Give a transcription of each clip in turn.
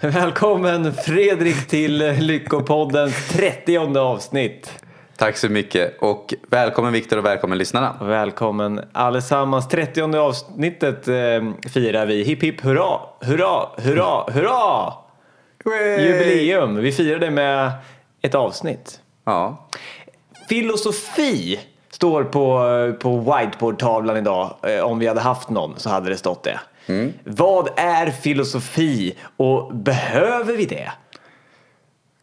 Välkommen Fredrik till Lyckopoddens 30 avsnitt. Tack så mycket och välkommen Viktor och välkommen lyssnarna. Välkommen allesammans. 30 avsnittet eh, firar vi. Hipp hipp hurra, hurra, hurra, hurra! Jubileum. Vi firar det med ett avsnitt. Ja. Filosofi står på, på whiteboardtavlan idag. Eh, Om vi hade haft någon så hade det stått det. Vad är filosofi och behöver vi det?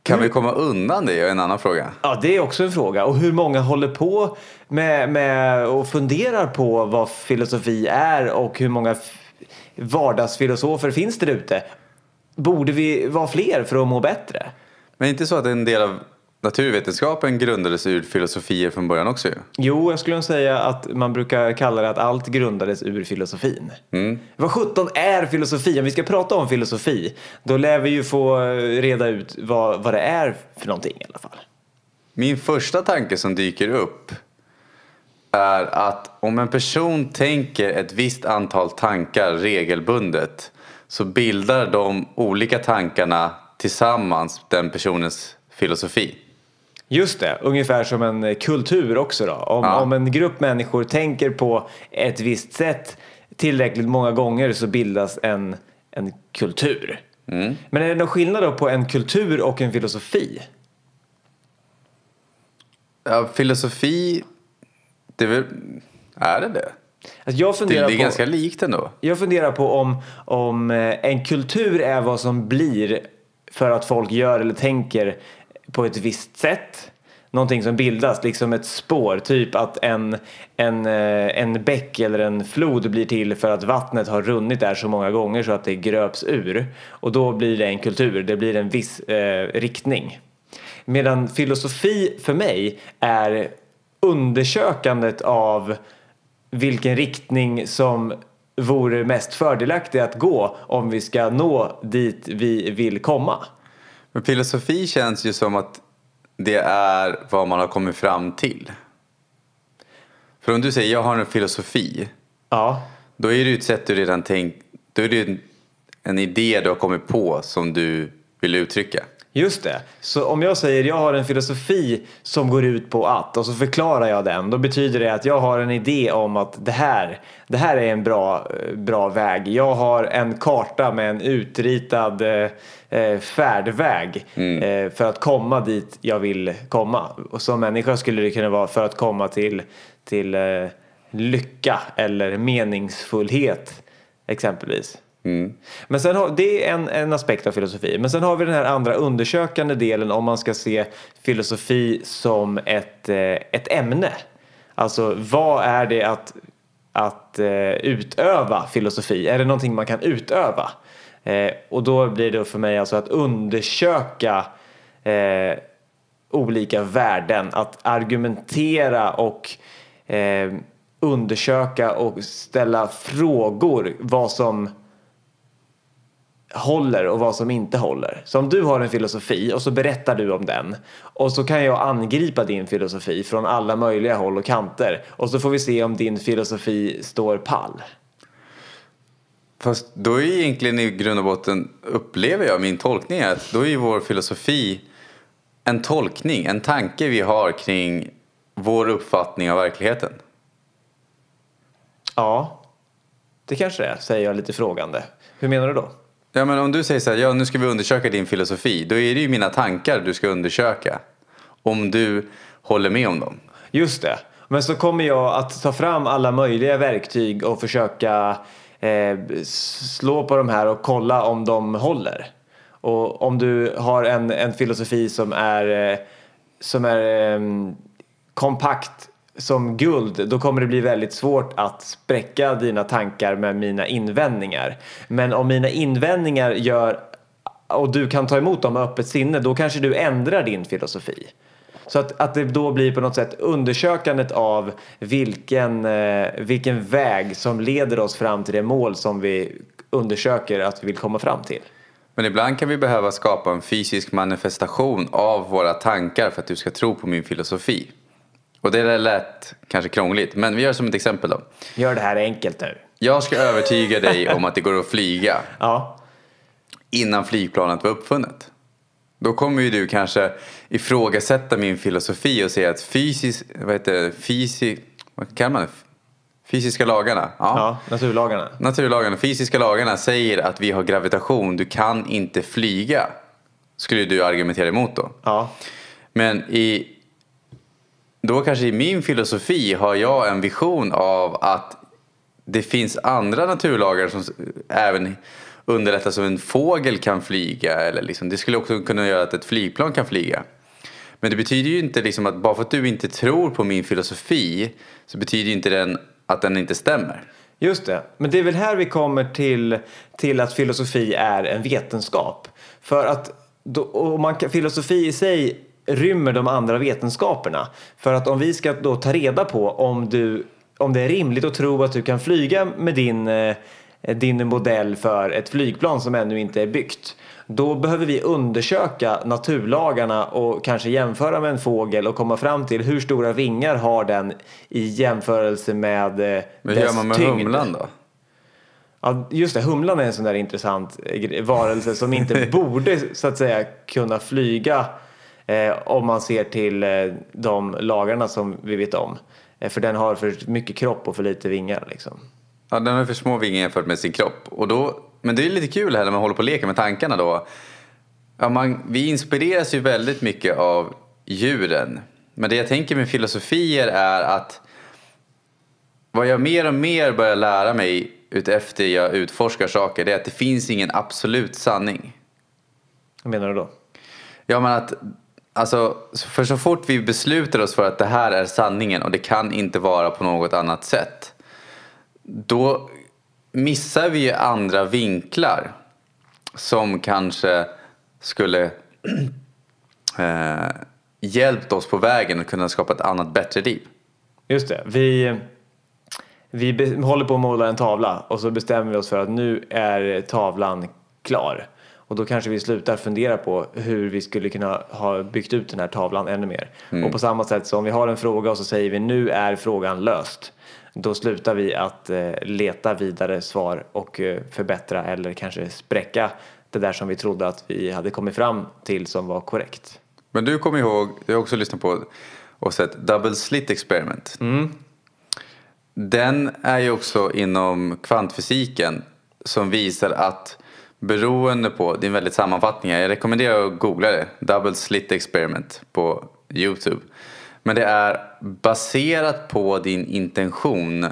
Kan vi komma undan det är en annan fråga. Ja, det är också en fråga. Och hur många håller på med, med och funderar på vad filosofi är och hur många vardagsfilosofer finns det ute? Borde vi vara fler för att må bättre? Men inte så att en del av naturvetenskapen grundades ur filosofier från början också ju. Jo, jag skulle nog säga att man brukar kalla det att allt grundades ur filosofin. Vad sjutton är filosofi? Om vi ska prata om filosofi, då lär vi ju få reda ut vad, vad det är för någonting i alla fall. Min första tanke som dyker upp är att om en person tänker ett visst antal tankar regelbundet så bildar de olika tankarna tillsammans den personens filosofi. Just det, ungefär som en eh, kultur också då. Om, Ja. om en grupp människor tänker på ett visst sätt tillräckligt många gånger så bildas en, en kultur. Men är det någon skillnad då på en kultur och en filosofi? Ja, filosofi, det är väl, är det det? Alltså jag funderar det är på... ganska likt ändå. Jag funderar på om, om eh, en kultur är vad som blir för att folk gör eller tänker på ett visst sätt. Någonting som bildas, liksom ett spår. Typ att en, en, eh, en bäck eller en flod blir till för att vattnet har runnit där så många gånger så att det gröps ur. Och då blir det en kultur, det blir en viss eh, riktning. Medan filosofi för mig är undersökandet av vilken riktning som vore mest fördelaktig att gå om vi ska nå dit vi vill komma. Men filosofi känns ju som att det är vad man har kommit fram till. För om du säger jag har en filosofi, Ja, då är det ju ett sätt du redan tänkt, då är det en idé du har kommit på som du vill uttrycka. Just det. Så om jag säger jag har en filosofi som går ut på att och så förklarar jag den. Då betyder det att jag har en idé om att det här, det här är en bra, eh, bra väg. Jag har en karta med en utritad eh, eh, färdväg eh, för att komma dit jag vill komma. Och som människa skulle det kunna vara för att komma till, till eh, lycka eller meningsfullhet exempelvis. Mm. Men sen har, det är en, en aspekt av filosofi. Men sen har vi den här andra undersökande delen om man ska se filosofi som ett, eh, ett ämne. Alltså vad är det att, att eh, utöva filosofi? Är det någonting man kan utöva? Eh, och då blir det för mig alltså att undersöka eh, olika värden, att argumentera och eh, undersöka och ställa frågor vad som håller och vad som inte håller. Så om du har en filosofi och så berättar du om den och så kan jag angripa din filosofi från alla möjliga håll och kanter och så får vi se om din filosofi står pall. Fast då är egentligen i grund och botten, upplever jag min tolkning, att då är ju vår filosofi en tolkning, en tanke vi har kring vår uppfattning av verkligheten. Ja, det kanske det är, säger jag lite frågande. Hur menar du då? Ja men om du säger så här, ja nu ska vi undersöka din filosofi, då är det ju mina tankar du ska undersöka. Om du håller med om dem. Just det. Men så kommer jag att ta fram alla möjliga verktyg och försöka eh, slå på de här och kolla om de håller. Och om du har en, en filosofi som är, eh, som är eh, kompakt som guld, då kommer det bli väldigt svårt att spräcka dina tankar med mina invändningar. Men om mina invändningar gör och du kan ta emot dem med öppet sinne, då kanske du ändrar din filosofi. Så att, att det då blir på något sätt undersökandet av vilken, eh, vilken väg som leder oss fram till det mål som vi undersöker att vi vill komma fram till. Men ibland kan vi behöva skapa en fysisk manifestation av våra tankar för att du ska tro på min filosofi. Och det där lät kanske krångligt, men vi gör som ett exempel då. Gör det här enkelt nu. Jag ska övertyga dig om att det går att flyga. Ja, innan flygplanet var uppfunnet. Då kommer ju du kanske ifrågasätta min filosofi och säga att fysisk, vad heter det, fysi, vad kallar man det? Fysiska lagarna. Ja, naturlagarna. Naturlagarna, fysiska lagarna säger att vi har gravitation, du kan inte flyga. Skulle du argumentera emot då. Ja, Men i, då kanske i min filosofi har jag en vision av att det finns andra naturlagar som även underlättar så en fågel kan flyga. Eller liksom, det skulle också kunna göra att ett flygplan kan flyga. Men det betyder ju inte liksom att bara för att du inte tror på min filosofi så betyder ju inte den att den inte stämmer. just det. Men det är väl här vi kommer till, till att filosofi är en vetenskap. För att då, och man kan, filosofi i sig rymmer de andra vetenskaperna. För att om vi ska då ta reda på om, du, om det är rimligt att tro att du kan flyga med din, eh, din modell för ett flygplan som ännu inte är byggt. Då behöver vi undersöka naturlagarna och kanske jämföra med en fågel och komma fram till hur stora vingar har den i jämförelse med eh, Men hur gör man med tyngd. humlan då? Ja, just det. Humlan är en sån där intressant eh, varelse som inte borde så att säga kunna flyga om man ser till eh, de lagarna som vi vet om. Eh, för den har för mycket kropp och för lite vingar liksom. Ja, den har för små vingar jämfört med sin kropp. Och då, men det är lite kul här när man håller på och leker med tankarna då. Ja, man, vi inspireras ju väldigt mycket av djuren. Men det jag tänker med filosofier är att vad jag mer och mer börjar lära mig utefter jag utforskar saker det är att det finns ingen absolut sanning. Vad menar du då? Ja men att Alltså, för så fort vi beslutar oss för att det här är sanningen och det kan inte vara på något annat sätt. Då missar vi ju andra vinklar som kanske skulle eh, hjälpt oss på vägen att kunna skapa ett annat bättre liv. Just det. Vi, vi håller på att måla en tavla och så bestämmer vi oss för att nu är tavlan klar. Och då kanske vi slutar fundera på hur vi skulle kunna ha byggt ut den här tavlan ännu mer. Och på samma sätt så om vi har en fråga och så säger vi nu är frågan löst. Då slutar vi att eh, leta vidare svar och eh, förbättra eller kanske spräcka det där som vi trodde att vi hade kommit fram till som var korrekt. Men du kommer ihåg, jag har också lyssnat på och sett Double Slit Experiment. Den är ju också inom kvantfysiken som visar att beroende på, det är en väldigt sammanfattning här, jag rekommenderar att googla det, Double Slit Experiment på Youtube. Men det är baserat på din intention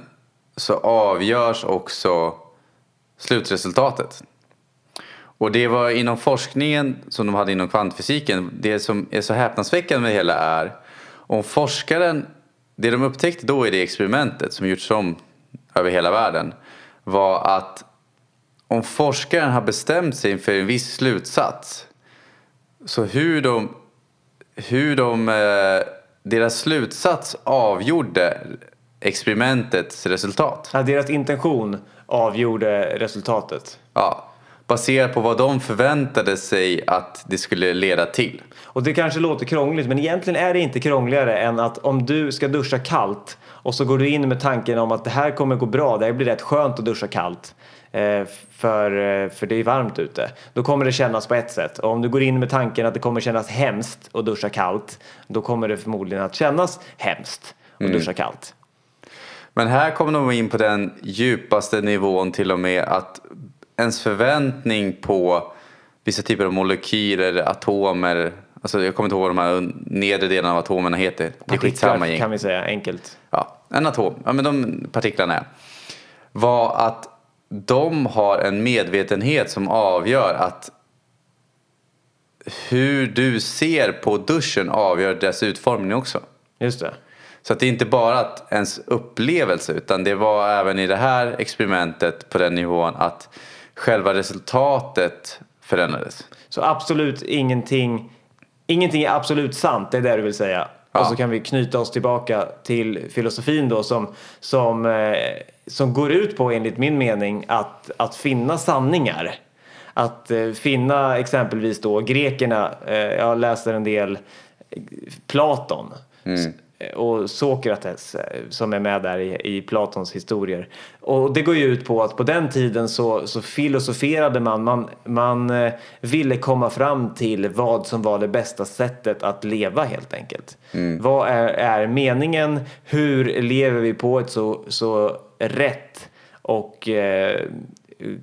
så avgörs också slutresultatet. Och det var inom forskningen som de hade inom kvantfysiken, det som är så häpnadsväckande med det hela är om forskaren, det de upptäckte då i det experimentet som gjorts om över hela världen var att om forskaren har bestämt sig för en viss slutsats så hur de, hur de eh, deras slutsats avgjorde experimentets resultat. Ja, deras intention avgjorde resultatet. Ja, baserat på vad de förväntade sig att det skulle leda till. Och det kanske låter krångligt men egentligen är det inte krångligare än att om du ska duscha kallt och så går du in med tanken om att det här kommer gå bra, det här blir rätt skönt att duscha kallt. Eh, För, eh, för det är varmt ute. Då kommer det kännas på ett sätt. Och om du går in med tanken att det kommer kännas hemskt att duscha kallt. Då kommer det förmodligen att kännas hemskt att duscha kallt. Men här kommer de in på den djupaste nivån till och med att ens förväntning på vissa typer av molekyler, atomer, alltså jag kommer inte ihåg vad de här nedre delarna av atomerna heter. Det är skitsamma gäng. kan vi säga enkelt. Ja, en atom, ja men de partiklarna är. Var att de har en medvetenhet som avgör att hur du ser på duschen avgör dess utformning också. Just det. Så att det är inte bara ens upplevelse utan det var även i det här experimentet på den nivån att själva resultatet förändrades. Så absolut ingenting, ingenting är absolut sant, det är det du vill säga. Ja. Och så kan vi knyta oss tillbaka till filosofin då som, som, eh, som går ut på enligt min mening att, att finna sanningar. Att eh, finna exempelvis då grekerna, eh, jag läser en del Platon. S- och Sokrates eh, som är med där i, i Platons historier. Och det går ju ut på att på den tiden så, så filosoferade man, man, man eh, ville komma fram till vad som var det bästa sättet att leva helt enkelt. Vad är, är meningen? Hur lever vi på ett så, så rätt och eh,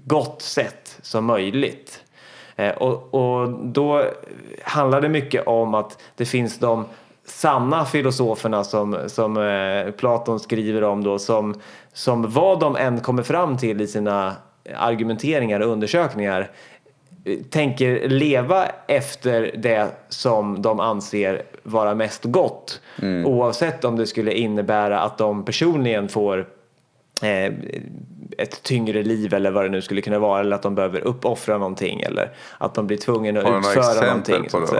gott sätt som möjligt? Eh, och, och då handlar det mycket om att det finns de sanna filosoferna som, som eh, Platon skriver om då som, som vad de än kommer fram till i sina argumenteringar och undersökningar tänker leva efter det som de anser vara mest gott. Oavsett om det skulle innebära att de personligen får ett tyngre liv eller vad det nu skulle kunna vara eller att de behöver uppoffra någonting eller att de blir tvungna att Har utföra någonting. Så på att det,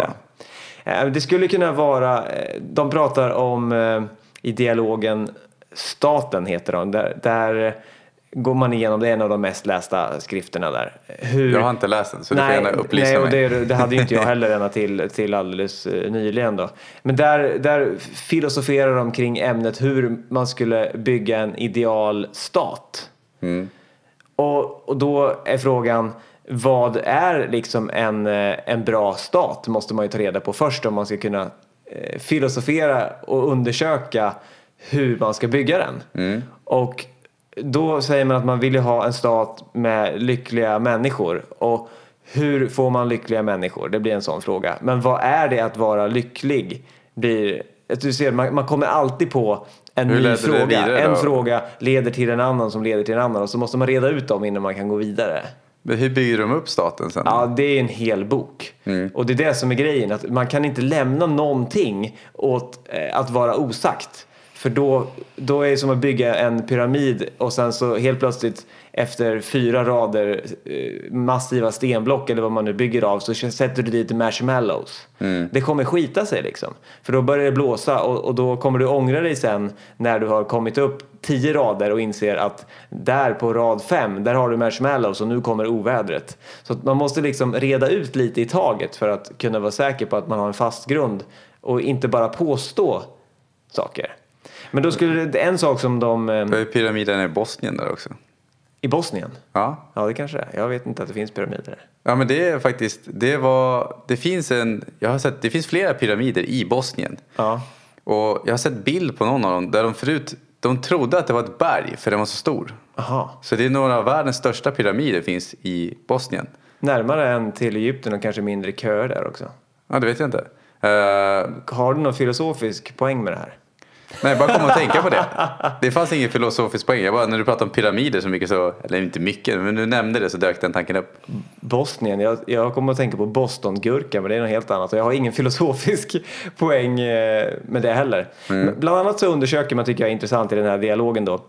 säga. Eh, Det skulle kunna vara, eh, de pratar om eh, i dialogen Staten heter de, där, där går man igenom, det är en av de mest lästa skrifterna där. Hur, Jag har inte läst den så du får gärna upplysa nej, och mig. det, det hade ju inte jag heller ända till, till alldeles eh, nyligen då. Men där, där filosoferar de kring ämnet hur man skulle bygga en ideal stat. Mm. Och, och då är frågan, vad är liksom en, eh, en bra stat? Måste man ju ta reda på först om man ska kunna eh, filosofera och undersöka hur man ska bygga den. Och då säger man att man vill ju ha en stat med lyckliga människor. Och hur får man lyckliga människor? Det blir en sån fråga. Men vad är det att vara lycklig? Blir, du ser, man, man kommer alltid på en Hur ny fråga. en fråga leder till en annan som leder till en annan och så måste man reda ut dem innan man kan gå vidare. Men hur bygger de upp staten sen? Ja, det är en hel bok. Och det är det som är grejen, att man kan inte lämna någonting åt eh, att vara osagt. För då, då är det som att bygga en pyramid och sen så helt plötsligt efter fyra rader eh, massiva stenblock eller vad man nu bygger av så sätter du dit marshmallows. Det kommer skita sig liksom. För då börjar det blåsa och, och då kommer du ångra dig sen när du har kommit upp tio rader och inser att där på rad fem, där har du marshmallows och nu kommer ovädret. Så man måste liksom reda ut lite i taget för att kunna vara säker på att man har en fast grund och inte bara påstå saker. Men då skulle det, en sak som de eh, Det är pyramiden i Bosnien där också. i Bosnien, Ja. ja det kanske det är. Jag vet inte att det finns pyramider. Ja men det är faktiskt, det var, det finns en, jag har sett, det finns flera pyramider i Bosnien. Ja, Och jag har sett bild på någon av dem där de förut, de trodde att det var ett berg för den var så stor. aha. Så det är några av världens största pyramider finns i Bosnien. Närmare än till Egypten och kanske mindre köer där också. Ja det vet jag inte. Eh, Har du någon filosofisk poäng med det här? Nej, bara kom att tänka på det. Det fanns ingen filosofisk poäng. Jag bara, när du pratar om pyramider så mycket så, eller inte mycket, men du nämnde det så dök den tanken upp. Bosnien, jag, jag kommer att tänka på Bostongurka men det är något helt annat och jag har ingen filosofisk poäng eh, med det heller. Men Bland annat så undersöker man, tycker jag är intressant i den här dialogen då,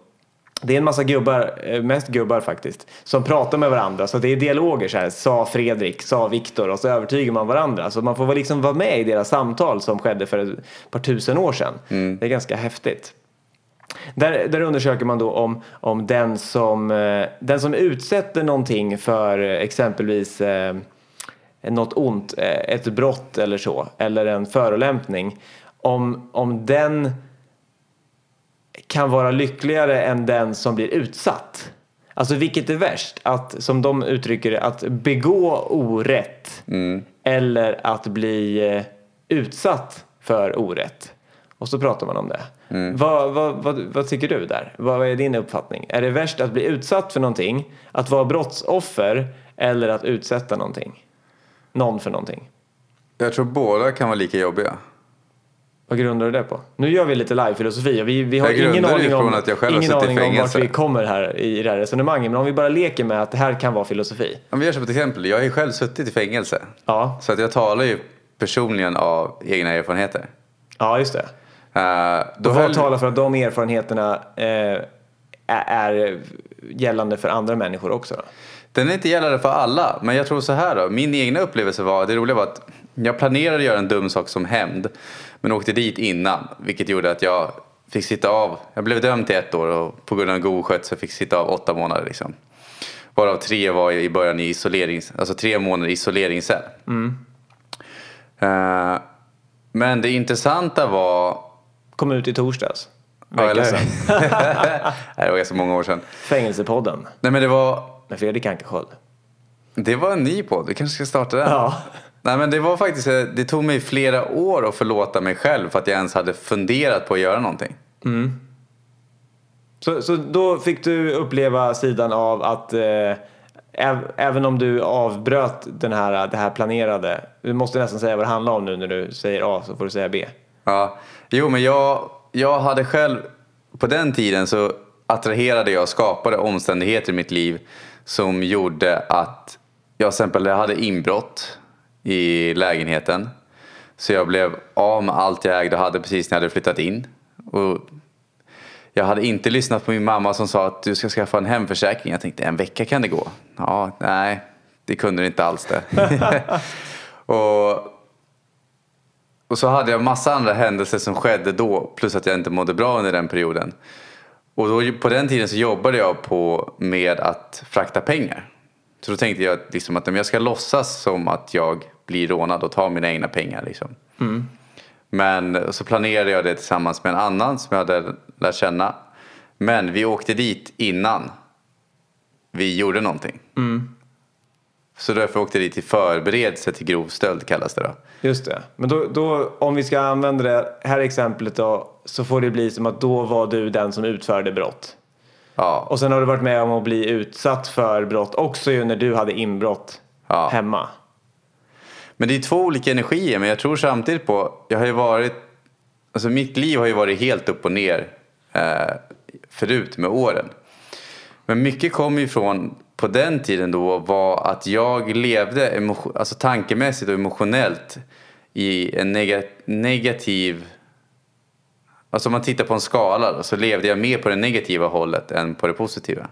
det är en massa gubbar, eh, mest gubbar faktiskt, som pratar med varandra. Så det är dialoger så här, sa Fredrik, sa Viktor och så övertygar man varandra. Så man får liksom vara med i deras samtal som skedde för ett par tusen år sedan. Det är ganska häftigt. Där, där undersöker man då om, om den, som, eh, den som utsätter någonting för eh, exempelvis eh, något ont, ett brott eller så, eller en förolämpning. Om, om den kan vara lyckligare än den som blir utsatt. Alltså vilket är värst? Att, som de uttrycker det, att begå orätt eller att bli eh, utsatt för orätt. Och så pratar man om det. Vad, vad, vad, vad tycker du där? Vad är din uppfattning? Är det värst att bli utsatt för någonting, att vara brottsoffer eller att utsätta någonting? Någon för någonting? Jag tror båda kan vara lika jobbiga. Vad grundar du det på? Nu gör vi lite live-filosofi och vi, vi har ingen aning om, att jag själv ingen aning om vart vi kommer här i det här resonemanget. Men om vi bara leker med att det här kan vara filosofi. Om vi gör som ett exempel, jag har ju själv suttit i fängelse. Ja, Så att jag talar ju personligen av egna erfarenheter. ja just det. Uh, då Och vad höll- talar för att de erfarenheterna är, är gällande för andra människor också? Då? Den är inte gällande för alla, men jag tror så här då. Min egna upplevelse var, det roliga var att jag planerade att göra en dum sak som hämnd. Men åkte dit innan, vilket gjorde att jag fick sitta av. Jag blev dömd till ett år och på grund av god skötsel fick sitta av åtta månader liksom. Varav tre var i början i isolerings, alltså tre månader i isoleringscell. Eh, men det intressanta var Kom ut i torsdags. Ja, eller hur? det var ganska många år sedan. Fängelsepodden Nej men det var, med Fredrik Ankersköld. det var en ny podd, vi kanske ska starta den. Ja. Nej men det var faktiskt, eh, det tog mig flera år att förlåta mig själv för att jag ens hade funderat på att göra någonting. Så, så då fick du uppleva sidan av att eh, äv, även om du avbröt den här, det här planerade. Du måste nästan säga vad det handlar om nu när du säger A så får du säga B. Ja, jo men jag, jag hade själv, på den tiden så attraherade jag och skapade omständigheter i mitt liv som gjorde att jag till exempel hade inbrott i lägenheten. Så jag blev av med allt jag ägde och hade precis när jag hade flyttat in. Och jag hade inte lyssnat på min mamma som sa att du ska skaffa en hemförsäkring. Jag tänkte en vecka kan det gå. Ja, nej, det kunde det inte alls det. och och så hade jag massa andra händelser som skedde då, plus att jag inte mådde bra under den perioden. Och då, på den tiden så jobbade jag på med att frakta pengar. Så då tänkte jag liksom, att om jag ska låtsas som att jag blir rånad och tar mina egna pengar. Liksom. Men så planerade jag det tillsammans med en annan som jag hade lärt känna. Men vi åkte dit innan vi gjorde någonting. Så därför åkte jag dit till förberedelse till grov stöld kallas det då. Just det. Men då, då, om vi ska använda det här exemplet då så får det bli som att då var du den som utförde brott. Ja, Och sen har du varit med om att bli utsatt för brott också ju när du hade inbrott Ja. hemma. Men det är två olika energier, men jag tror samtidigt på, jag har ju varit, alltså mitt liv har ju varit helt upp och ner eh, förut med åren. Men mycket kom ju från, på den tiden då, var att jag levde emotion, alltså tankemässigt och emotionellt i en nega, negativ, alltså om man tittar på en skala då, så levde jag mer på det negativa hållet än på det positiva.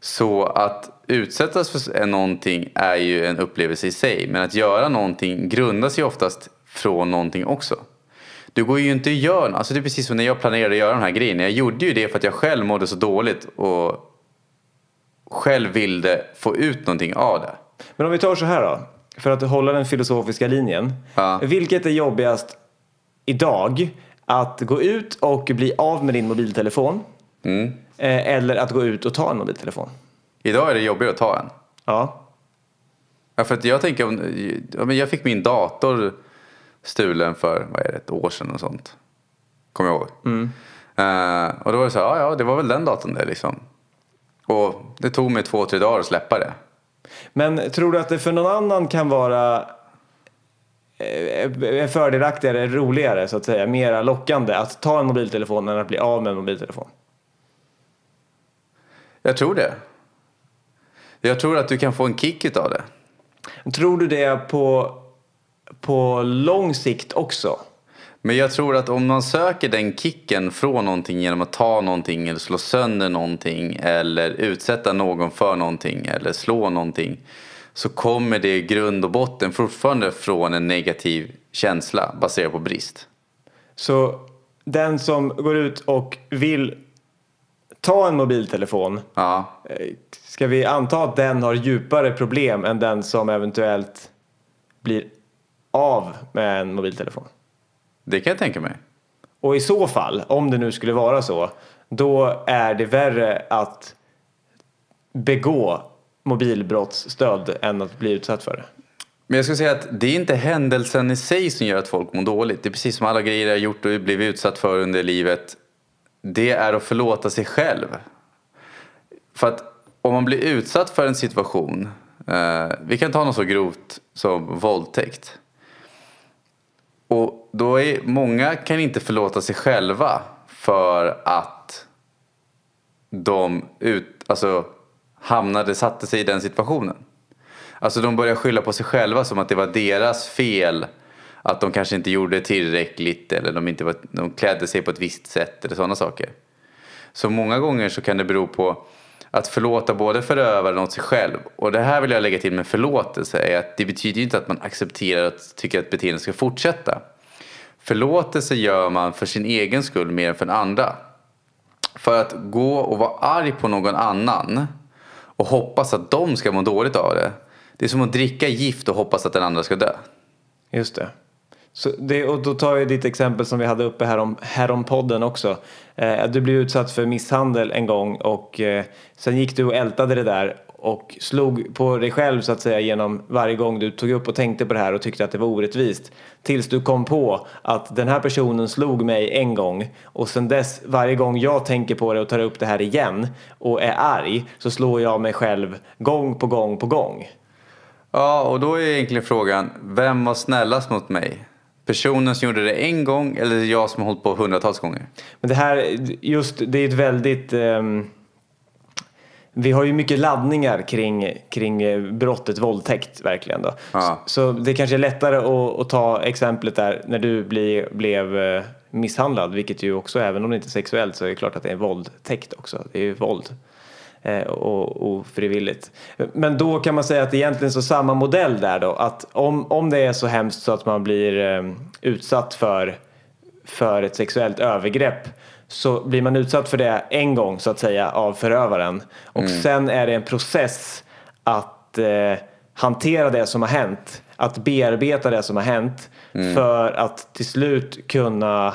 Så att utsättas för någonting är ju en upplevelse i sig. Men att göra någonting grundas ju oftast från någonting också. Du går ju inte och gör alltså det är precis som när jag planerade att göra de här grejerna. Jag gjorde ju det för att jag själv mådde så dåligt och själv ville få ut någonting av det. Men om vi tar så här då. För att hålla den filosofiska linjen. Ja. Vilket är jobbigast idag? Att gå ut och bli av med din mobiltelefon. Mm. Eller att gå ut och ta en mobiltelefon. Idag är det jobbigare att ta en. Ja. Ja, för att jag tänker jag fick min dator stulen för, vad är det, ett år sedan och sånt. Kommer jag ihåg. Eh, och då var det så här, ja, ja det var väl den datorn det liksom. Och det tog mig två, tre dagar att släppa det. Men tror du att det för någon annan kan vara eh, fördelaktigare, roligare så att säga, mera lockande att ta en mobiltelefon än att bli av med en mobiltelefon? Jag tror det. Jag tror att du kan få en kick utav det. Tror du det på, på lång sikt också? Men jag tror att om man söker den kicken från någonting genom att ta någonting eller slå sönder någonting eller utsätta någon för någonting eller slå någonting så kommer det i grund och botten fortfarande från en negativ känsla baserad på brist. Så den som går ut och vill ta en mobiltelefon, Ja, eh, ska vi anta att den har djupare problem än den som eventuellt blir av med en mobiltelefon? det kan jag tänka mig. Och i så fall, om det nu skulle vara så, då är det värre att begå mobilbrottsstöd än att bli utsatt för det. Men jag skulle säga att det är inte händelsen i sig som gör att folk mår dåligt. Det är precis som alla grejer jag har gjort och blivit utsatt för under livet. Det är att förlåta sig själv. För att om man blir utsatt för en situation. Eh, vi kan ta något så grovt som våldtäkt. Och då är många kan inte förlåta sig själva för att de ut, alltså, hamnade, satte sig i den situationen. Alltså de börjar skylla på sig själva som att det var deras fel. Att de kanske inte gjorde tillräckligt eller de, inte var, de klädde sig på ett visst sätt eller sådana saker. Så många gånger så kan det bero på att förlåta både förövaren och sig själv. Och det här vill jag lägga till med förlåtelse är att det betyder ju inte att man accepterar och tycker att beteendet ska fortsätta. Förlåtelse gör man för sin egen skull mer än för den andra. För att gå och vara arg på någon annan och hoppas att de ska må dåligt av det. Det är som att dricka gift och hoppas att den andra ska dö. Just det. Så det, och då tar jag ditt exempel som vi hade uppe här om, här om podden också. Eh, du blev utsatt för misshandel en gång och eh, sen gick du och ältade det där och slog på dig själv så att säga genom varje gång du tog upp och tänkte på det här och tyckte att det var orättvist. Tills du kom på att den här personen slog mig en gång och sen dess varje gång jag tänker på det och tar upp det här igen och är arg så slår jag mig själv gång på gång på gång. Ja, och då är egentligen frågan, vem var snällast mot mig? Personen som gjorde det en gång eller jag som har hållit på hundratals gånger? Men det här, just det är ett väldigt um, vi har ju mycket laddningar kring, kring eh, brottet våldtäkt verkligen då. Ja. Så, det kanske är lättare att, att, ta exemplet där när du bli, blev eh, misshandlad, vilket ju också, även om det inte är sexuellt, så är det klart att det är våldtäkt också. Det är ju våld eh, och ofrivilligt. Men då kan man säga att det egentligen så samma modell där då, att om, om det är så hemskt så att man blir utsatt för, för ett sexuellt övergrepp så blir man utsatt för det en gång så att säga av förövaren och mm. sen är det en process att eh, hantera det som har hänt, att bearbeta det som har hänt mm. för att till slut kunna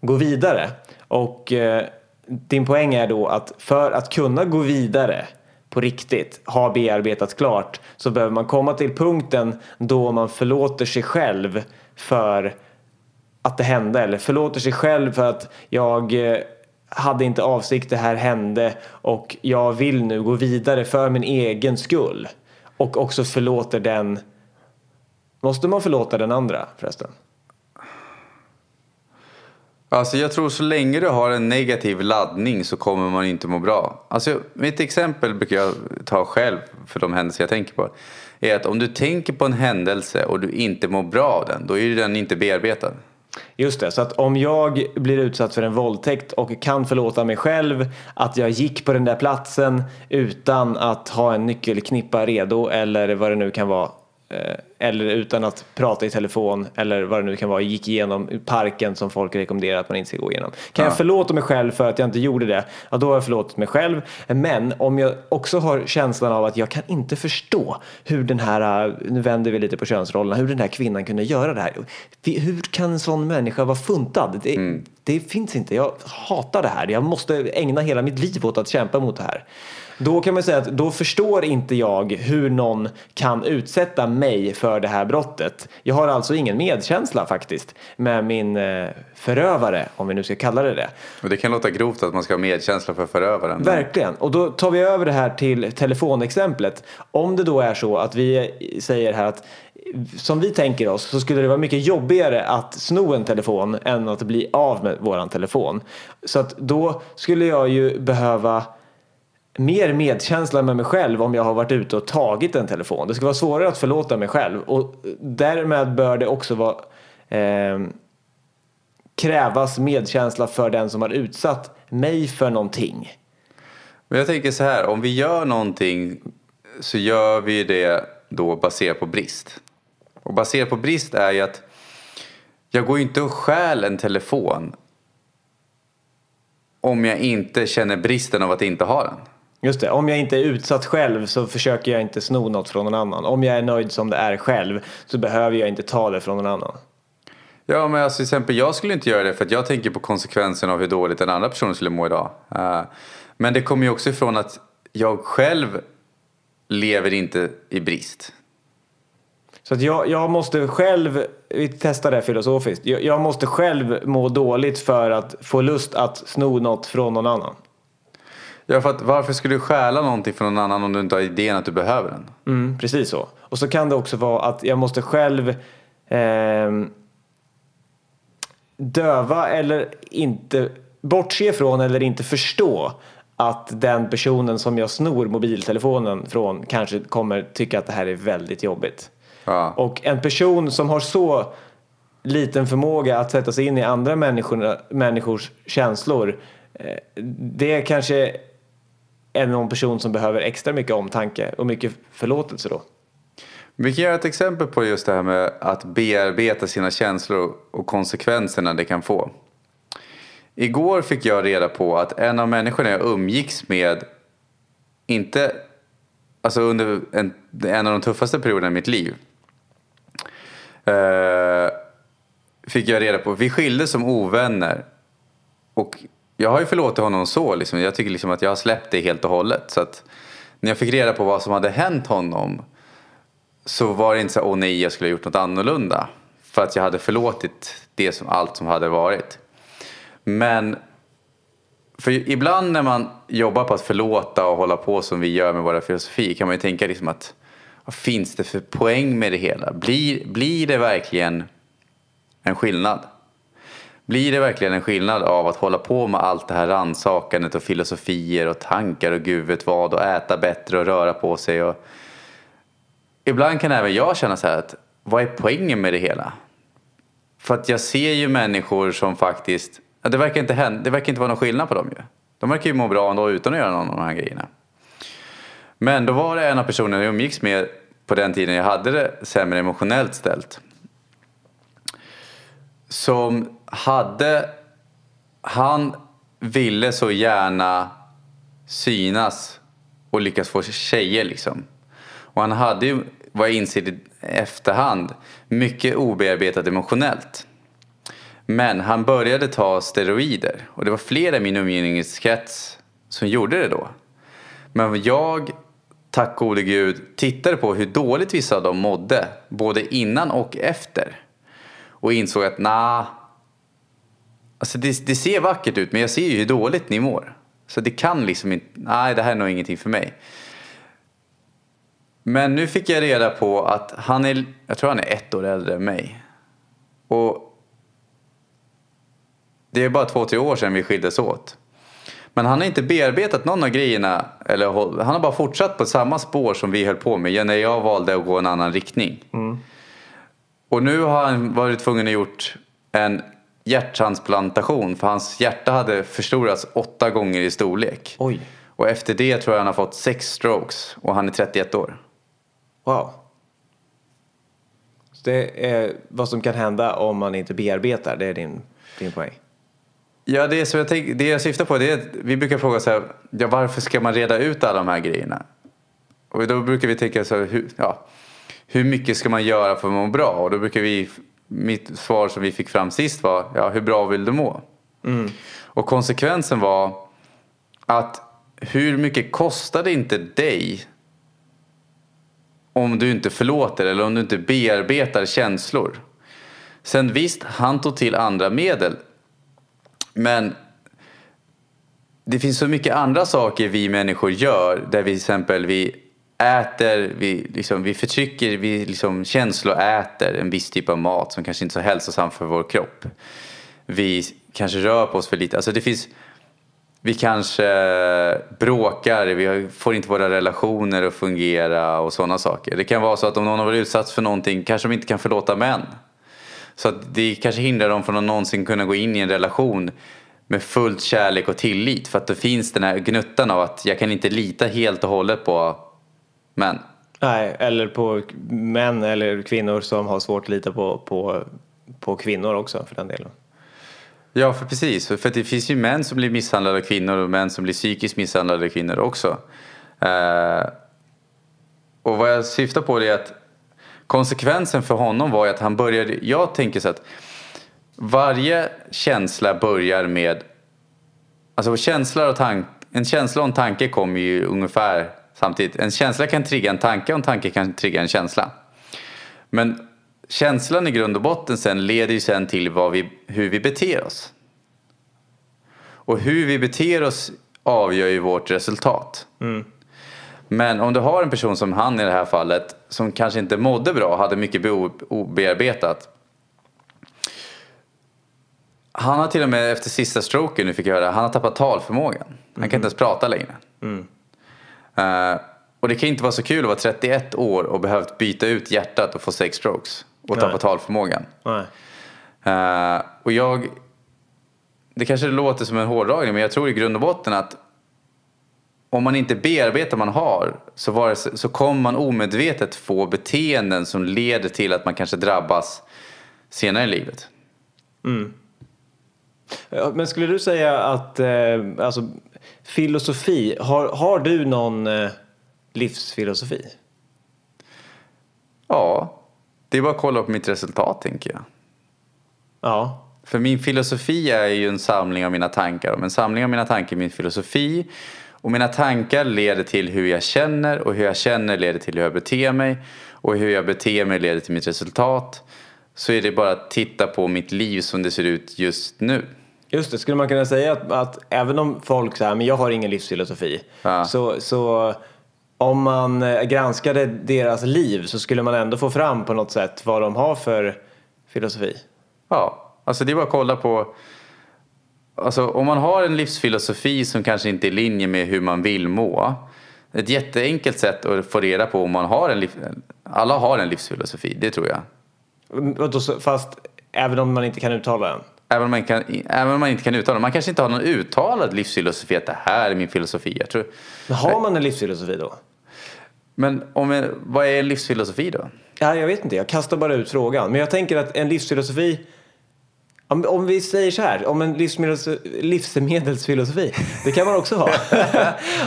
gå vidare. Och eh, din poäng är då att för att kunna gå vidare på riktigt, ha bearbetat klart, så behöver man komma till punkten då man förlåter sig själv för att det hände eller förlåter sig själv för att jag eh, hade inte avsikt, det här hände och jag vill nu gå vidare för min egen skull. Och också förlåter den. Måste man förlåta den andra förresten? Alltså jag tror så länge du har en negativ laddning så kommer man inte må bra. Alltså mitt exempel brukar jag ta själv för de händelser jag tänker på. Är att om du tänker på en händelse och du inte mår bra av den, då är den inte bearbetad. Just det, så att om jag blir utsatt för en våldtäkt och kan förlåta mig själv att jag gick på den där platsen utan att ha en nyckelknippa redo eller vad det nu kan vara eller utan att prata i telefon eller vad det nu kan vara, gick igenom parken som folk rekommenderar att man inte ska gå igenom. Kan ja. jag förlåta mig själv för att jag inte gjorde det, ja då har jag förlåtit mig själv. Men om jag också har känslan av att jag kan inte förstå hur den här, nu vänder vi lite på könsrollerna, hur den här kvinnan kunde göra det här. Hur kan en sån människa vara funtad? Det, mm. det finns inte, jag hatar det här, jag måste ägna hela mitt liv åt att kämpa mot det här. Då kan man säga att då förstår inte jag hur någon kan utsätta mig för det här brottet. Jag har alltså ingen medkänsla faktiskt med min eh, förövare, om vi nu ska kalla det det. Och det kan låta grovt att man ska ha medkänsla för förövaren. Verkligen, och då tar vi över det här till telefonexemplet. Om det då är så att vi säger här att som vi tänker oss så skulle det vara mycket jobbigare att sno en telefon än att bli av med våran telefon. Så att då skulle jag ju behöva mer medkänsla med mig själv om jag har varit ute och tagit en telefon. Det ska vara svårare att förlåta mig själv och därmed bör det också vara eh, krävas medkänsla för den som har utsatt mig för någonting. Men jag tänker så här, om vi gör någonting så gör vi det då baserat på brist. Och baserat på brist är ju att jag går ju inte och stjäl en telefon om jag inte känner bristen av att inte ha den. Just det, om jag inte är utsatt själv så försöker jag inte sno något från någon annan. Om jag är nöjd som det är själv så behöver jag inte ta det från någon annan. Ja, men alltså till exempel jag skulle inte göra det för att jag tänker på konsekvenserna av hur dåligt den andra personen skulle må idag. Uh, men det kommer ju också ifrån att jag själv lever inte i brist. Så att jag, jag måste själv, vi testar det filosofiskt, jag, jag måste själv må dåligt för att få lust att sno något från någon annan. Ja, för att varför skulle du stjäla någonting från någon annan om du inte har idén att du behöver den? Mm, precis så. Och så kan det också vara att jag måste själv eh, döva eller inte bortse från eller inte förstå att den personen som jag snor mobiltelefonen från kanske kommer tycka att det här är väldigt jobbigt. Ja. Och en person som har så liten förmåga att sätta sig in i andra människors känslor eh, det kanske är någon person som behöver extra mycket omtanke och mycket förlåtelse då. Vi kan göra ett exempel på just det här med att bearbeta sina känslor och konsekvenserna det kan få. Igår fick jag reda på att en av människorna jag umgicks med inte, alltså under en, en av de tuffaste perioderna i mitt liv. Eh, fick jag reda på, vi skildes som ovänner. Och jag har ju förlåtit honom så, liksom. jag tycker liksom att jag har släppt det helt och hållet. Så att när jag fick reda på vad som hade hänt honom så var det inte så åh nej, jag skulle ha gjort något annorlunda. För att jag hade förlåtit det som, allt som hade varit. Men för ibland när man jobbar på att förlåta och hålla på som vi gör med våra filosofi kan man ju tänka liksom att vad finns det för poäng med det hela? Blir, blir det verkligen en skillnad? Blir det verkligen en skillnad av att hålla på med allt det här rannsakandet och filosofier och tankar och gud vet vad och äta bättre och röra på sig? Och... Ibland kan även jag känna så här att vad är poängen med det hela? För att jag ser ju människor som faktiskt, det verkar inte, hända, det verkar inte vara någon skillnad på dem ju. De verkar ju må bra ändå utan att göra någon av de här grejerna. Men då var det en av personerna jag umgicks med på den tiden jag hade det sämre emotionellt ställt. Som hade, han ville så gärna synas och lyckas få tjejer liksom. Och han hade ju, vad jag inser i efterhand, mycket obearbetat emotionellt. Men han började ta steroider och det var flera i min umgängeskrets som gjorde det då. Men jag, tack gode gud, tittade på hur dåligt vissa av dem mådde, både innan och efter. Och insåg att nah, alltså det, det ser vackert ut men jag ser ju hur dåligt ni mår. Så det kan liksom inte, nej det här är nog ingenting för mig. Men nu fick jag reda på att han är, jag tror han är ett år äldre än mig. Och det är bara två, tre år sedan vi skildes åt. Men han har inte bearbetat någon av grejerna, eller han har bara fortsatt på samma spår som vi höll på med när jag valde att gå en annan riktning. Mm. Och nu har han varit tvungen att gjort en hjärttransplantation för hans hjärta hade förstorats åtta gånger i storlek. Oj. Och efter det tror jag han har fått sex strokes och han är 31 år. Wow. Så det är vad som kan hända om man inte bearbetar, det är din, din poäng? Ja, det, är så jag tänk, det jag syftar på det är att vi brukar fråga så här, ja, varför ska man reda ut alla de här grejerna? Och då brukar vi tänka så här, hur, ja, hur mycket ska man göra för att må bra? Och då brukar vi, mitt svar som vi fick fram sist var, ja, hur bra vill du må? Mm. Och konsekvensen var att hur mycket kostar det inte dig om du inte förlåter eller om du inte bearbetar känslor? Sen visst, han tog till andra medel. Men det finns så mycket andra saker vi människor gör där vi till exempel vi äter, vi, liksom, vi förtrycker, vi liksom känsloäter en viss typ av mat som kanske inte är så hälsosam för vår kropp. Vi kanske rör på oss för lite. Alltså det finns, vi kanske bråkar, vi får inte våra relationer att fungera och sådana saker. Det kan vara så att om någon har varit utsatt för någonting kanske de inte kan förlåta män. Så att det kanske hindrar dem från att någonsin kunna gå in i en relation med fullt kärlek och tillit. För att det finns den här gnuttan av att jag kan inte lita helt och hållet på män. Nej, eller på män eller kvinnor som har svårt att lita på, på, på kvinnor också för den delen. Ja, för precis. För det finns ju män som blir misshandlade av kvinnor och män som blir psykiskt misshandlade av kvinnor också. Eh, och vad jag syftar på är att konsekvensen för honom var att han började, jag tänker så att varje känsla börjar med, alltså känslor och tank, en känsla och en tanke kommer ju ungefär samtidigt. En känsla kan trigga en tanke och en tanke kan trigga en känsla. Men känslan i grund och botten sen leder ju sen till vad vi, hur vi beter oss. Och hur vi beter oss avgör ju vårt resultat. Mm. Men om du har en person som han i det här fallet som kanske inte mådde bra, hade mycket obearbetat. Han har till och med efter sista stroken, nu fick jag höra, han har tappat talförmågan. Han kan inte ens prata längre. Mm. Uh, och det kan inte vara så kul att vara 31 år och behövt byta ut hjärtat och få sex strokes och tappa talförmågan. Uh, och jag, det kanske låter som en hårdragning men jag tror i grund och botten att om man inte bearbetar man har så, var det, så kommer man omedvetet få beteenden som leder till att man kanske drabbas senare i livet. Mm. Men skulle du säga att eh, alltså, filosofi, har, har du någon eh, livsfilosofi? Ja, det är bara att kolla på mitt resultat tänker jag. Ja. För min filosofi är ju en samling av mina tankar. Om en samling av mina tankar är min filosofi. Och mina tankar leder till hur jag känner och hur jag känner leder till hur jag beter mig. Och hur jag beter mig leder till mitt resultat. Så är det bara att titta på mitt liv som det ser ut just nu. Just det, skulle man kunna säga att, att även om folk säger men jag har ingen livsfilosofi. Ja. Så, så om man eh, granskade deras liv så skulle man ändå få fram på något sätt vad de har för filosofi. Ja, alltså det är bara att kolla på. Alltså om man har en livsfilosofi som kanske inte är i linje med hur man vill må. Ett jätteenkelt sätt att få reda på om man har en liv... Alla har en livsfilosofi, det tror jag. Fast även om man inte kan uttala den. Även om, man kan, även om man inte kan uttala Man kanske inte har någon uttalad livsfilosofi att det här är min filosofi. Jag tror, Men har man en livsfilosofi då? men om vad är en livsfilosofi då? Ja, jag vet inte, jag kastar bara ut frågan. Men jag tänker att en livsfilosofi om, om vi säger så här, om en livsmedels, livsmedelsfilosofi, det kan man också ha.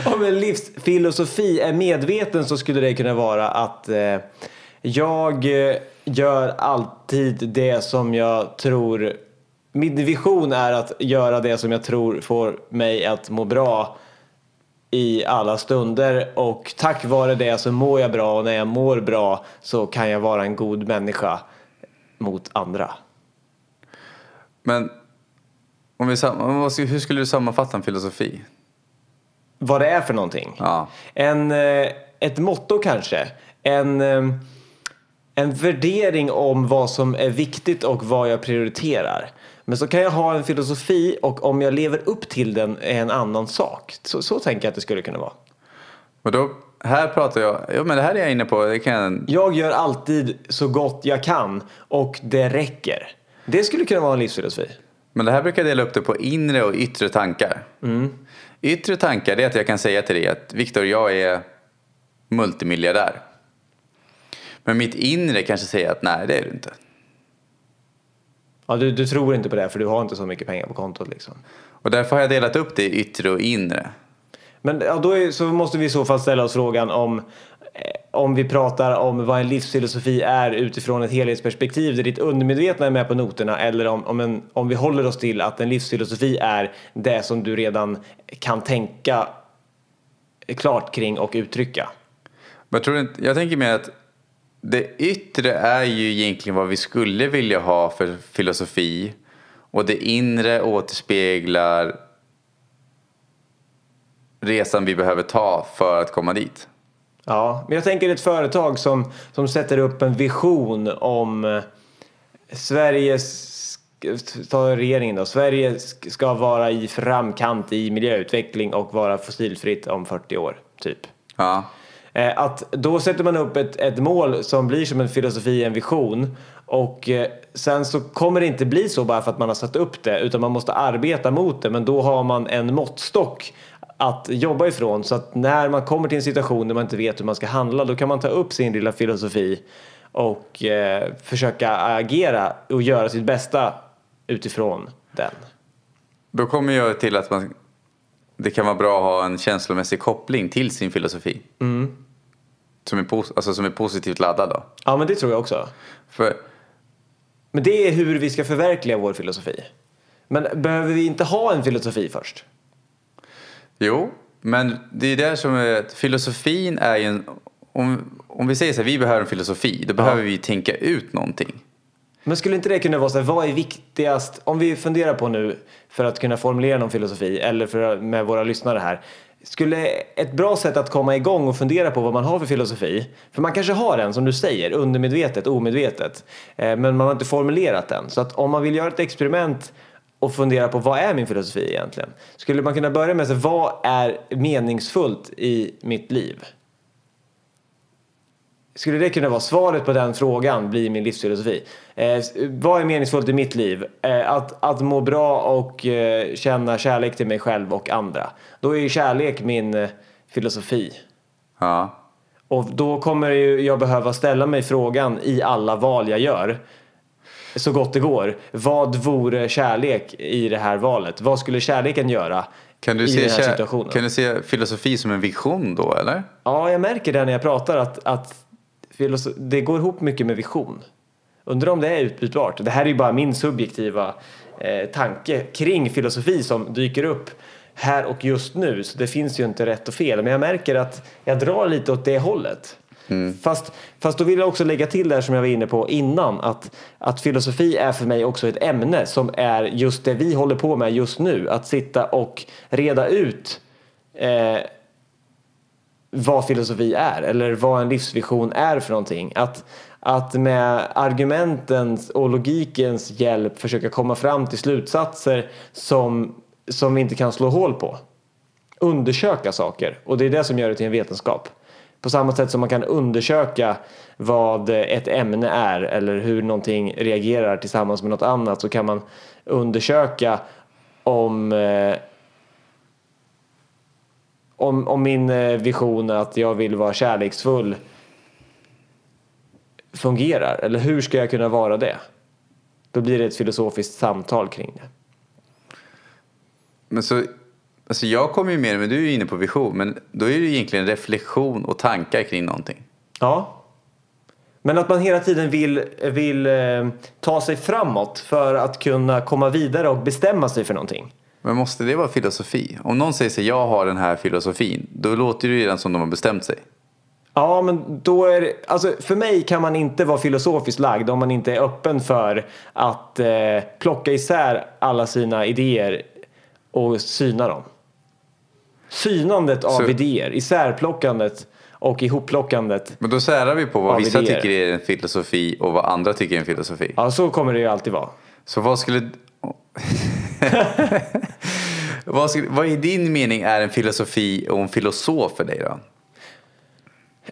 om en livsfilosofi är medveten så skulle det kunna vara att eh, jag eh, gör alltid det som jag tror, min vision är att göra det som jag tror får mig att må bra i alla stunder och tack vare det så mår jag bra och när jag mår bra så kan jag vara en god människa mot andra. Men om vi, hur skulle du sammanfatta en filosofi? Vad det är för någonting. Ja. En, eh, ett motto kanske. En, eh, en värdering om vad som är viktigt och vad jag prioriterar. Men så kan jag ha en filosofi och om jag lever upp till den är en annan sak. Så, så tänker jag att det skulle kunna vara. Och då, här pratar jag, ja men det här är jag inne på, det kan jag, Jag gör alltid så gott jag kan och det räcker. Det skulle kunna vara en livsfilosofi. Men det här brukar jag dela upp det på inre och yttre tankar. Yttre tankar det är att jag kan säga till dig att Viktor, jag är multimiljardär. Men mitt inre kanske säger att nej, det är du inte. Ja, du, du tror inte på det för du har inte så mycket pengar på kontot liksom. Och därför har jag delat upp det i yttre och inre. Men ja, då är, så måste vi i så fall ställa oss frågan om eh, om vi pratar om vad en livsfilosofi är utifrån ett helhetsperspektiv där ditt undermedvetna är med på noterna eller om, om, en, om vi håller oss till att en livsfilosofi är det som du redan kan tänka klart kring och uttrycka. Jag, tror inte, jag tänker mer att det yttre är ju egentligen vad vi skulle vilja ha för filosofi. Och det inre återspeglar resan vi behöver ta för att komma dit. Ja, men jag tänker ett företag som, som sätter upp en vision om eh, Sveriges, ta regeringen då, Sverige sk- ska vara i framkant i miljöutveckling och vara fossilfritt om 40 år, typ. Ja. Eh, Att då sätter man upp ett, ett mål som blir som en filosofi, en vision. Och eh, sen så kommer det inte bli så bara för att man har satt upp det utan man måste arbeta mot det. Men då har man en måttstock att jobba ifrån så att när man kommer till en situation där man inte vet hur man ska handla då kan man ta upp sin lilla filosofi och eh, försöka agera och göra sitt bästa utifrån den. Då kommer jag till att man, det kan vara bra att ha en känslomässig koppling till sin filosofi. Som, är pos, alltså som är positivt laddad. Då. Ja men det tror jag också. För Men det är hur vi ska förverkliga vår filosofi. Men behöver vi inte ha en filosofi först? Jo, men det är där som är filosofin är ju en... Om, om vi säger så här, vi behöver en filosofi, då behöver vi tänka ut någonting. Men skulle inte det kunna vara så här, vad är viktigast, om vi funderar på nu för att kunna formulera någon filosofi eller för, med våra lyssnare här. Skulle ett bra sätt att komma igång och fundera på vad man har för filosofi, för man kanske har en som du säger, undermedvetet, omedvetet, eh, men man har inte formulerat den. Så att om man vill göra ett experiment och fundera på vad är min filosofi egentligen? Skulle man kunna börja med att säga, vad är meningsfullt i mitt liv? Skulle det kunna vara svaret på den frågan, blir min livsfilosofi? Eh, vad är meningsfullt i mitt liv? Eh, att, att må bra och eh, känna kärlek till mig själv och andra. Då är ju kärlek min eh, filosofi. Ja. Och då kommer ju jag behöva ställa mig frågan i alla val jag gör. Så gott det går. Vad vore kärlek i det här valet? Vad skulle kärleken göra Kan du, i se, den här kär- situationen? kan du se filosofi som en vision då, eller? Ja, jag märker det när jag pratar att, att det går ihop mycket med vision. Undrar om det är utbytbart. Det här är ju bara min subjektiva eh, tanke kring filosofi som dyker upp här och just nu. Så det finns ju inte rätt och fel. Men jag märker att jag drar lite åt det hållet. Fast, fast då vill jag också lägga till det här som jag var inne på innan. Att, att filosofi är för mig också ett ämne som är just det vi håller på med just nu. Att sitta och reda ut eh, vad filosofi är eller vad en livsvision är för någonting. Att, att med argumentens och logikens hjälp försöka komma fram till slutsatser som, som vi inte kan slå hål på. Undersöka saker och det är det som gör det till en vetenskap. På samma sätt som man kan undersöka vad ett ämne är eller hur någonting reagerar tillsammans med något annat så kan man undersöka om eh, om, om min eh, vision att jag vill vara kärleksfull fungerar. Eller hur ska jag kunna vara det? Då blir det ett filosofiskt samtal kring det. Men så, alltså jag kommer ju mer, men du är ju inne på vision, men då är det ju egentligen reflektion och tankar kring någonting. Ja. Men att man hela tiden vill, vill eh, ta sig framåt för att kunna komma vidare och bestämma sig för någonting. Men måste det vara filosofi? Om någon säger sig jag har den här filosofin, då låter det ju redan som de har bestämt sig. Ja, men då är det, alltså för mig kan man inte vara filosofiskt lagd om man inte är öppen för att eh, plocka isär alla sina idéer och syna dem. Synandet av Så- idéer, isärplockandet och ihopplockandet. Men då särar vi på vad vissa idéer. tycker är en filosofi och vad andra tycker är en filosofi. Ja, så kommer det ju alltid vara. Så vad skulle... vad, skulle... vad i din mening är en filosofi och en filosof för dig då?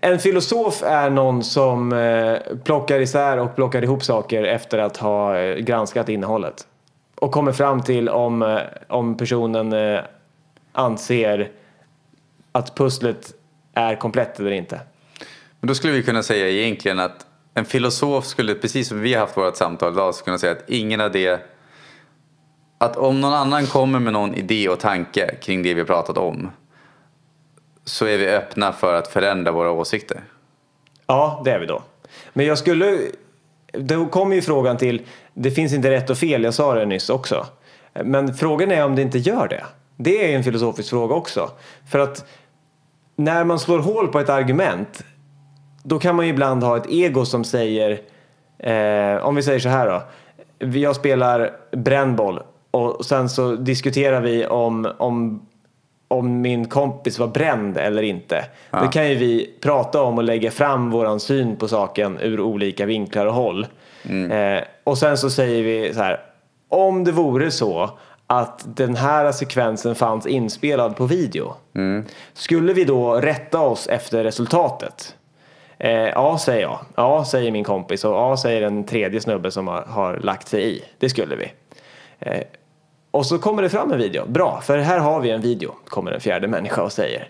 En filosof är någon som eh, plockar isär och plockar ihop saker efter att ha eh, granskat innehållet. Och kommer fram till om, eh, om personen anser att pusslet är komplett eller inte. Men då skulle vi kunna säga egentligen att en filosof skulle, precis som vi har haft vårt samtal idag, skulle kunna säga att ingen av det... Att om någon annan kommer med någon idé och tanke kring det vi har pratat om så är vi öppna för att förändra våra åsikter. Ja, det är vi då. Men jag skulle... Då kommer ju frågan till, det finns inte rätt och fel, jag sa det nyss också. Men frågan är om det inte gör det. Det är en filosofisk fråga också. För att när man slår hål på ett argument, då kan man ju ibland ha ett ego som säger, eh, om vi säger så här då. Jag spelar brännboll och sen så diskuterar vi om, om om min kompis var bränd eller inte. Det kan ju vi prata om och lägga fram våran syn på saken ur olika vinklar och håll. Eh, och sen så säger vi så här. Om det vore så att den här sekvensen fanns inspelad på video. Skulle vi då rätta oss efter resultatet? Eh, ja, säger jag. Ja, säger min kompis. Och ja, säger en tredje snubbe som har, har lagt sig i. Det skulle vi. Eh, och så kommer det fram en video. Bra, för här har vi en video, kommer en fjärde människa och säger.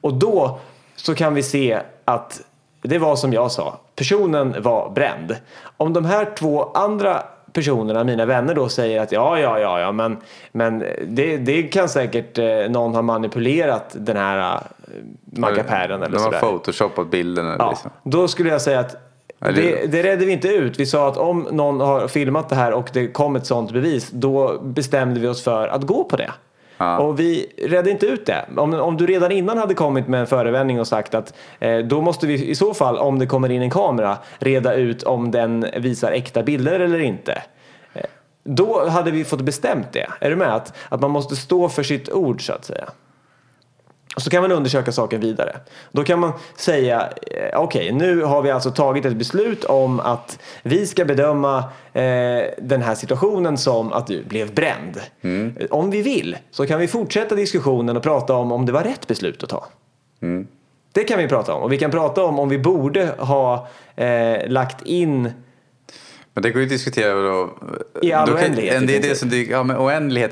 Och då så kan vi se att det var som jag sa, personen var bränd. Om de här två andra personerna, mina vänner då säger att ja, ja, ja, ja, men, men det, det kan säkert eh, någon ha manipulerat den här eh, mackapären eller De har sådär. photoshopat bilden. Ja, Liksom. då skulle jag säga att det, det redde vi inte ut. Vi sa att om någon har filmat det här och det kom ett sånt bevis, då bestämde vi oss för att gå på det. Ja. Och vi redde inte ut det. Om, om du redan innan hade kommit med en förevändning och sagt att eh, då måste vi i så fall, om det kommer in en kamera, reda ut om den visar äkta bilder eller inte. Eh, Då hade vi fått bestämt det. Är du med? Att, att man måste stå för sitt ord så att säga. Och så kan man undersöka saken vidare. Då kan man säga, eh, okej nu har vi alltså tagit ett beslut om att vi ska bedöma eh, den här situationen som att du blev bränd. Eh, Om vi vill så kan vi fortsätta diskussionen och prata om om det var rätt beslut att ta. Det kan vi prata om. Och vi kan prata om om vi borde ha eh, lagt in Men det går ju att diskutera då. I all kan- oändlighet, Det är det som dyker, ja, men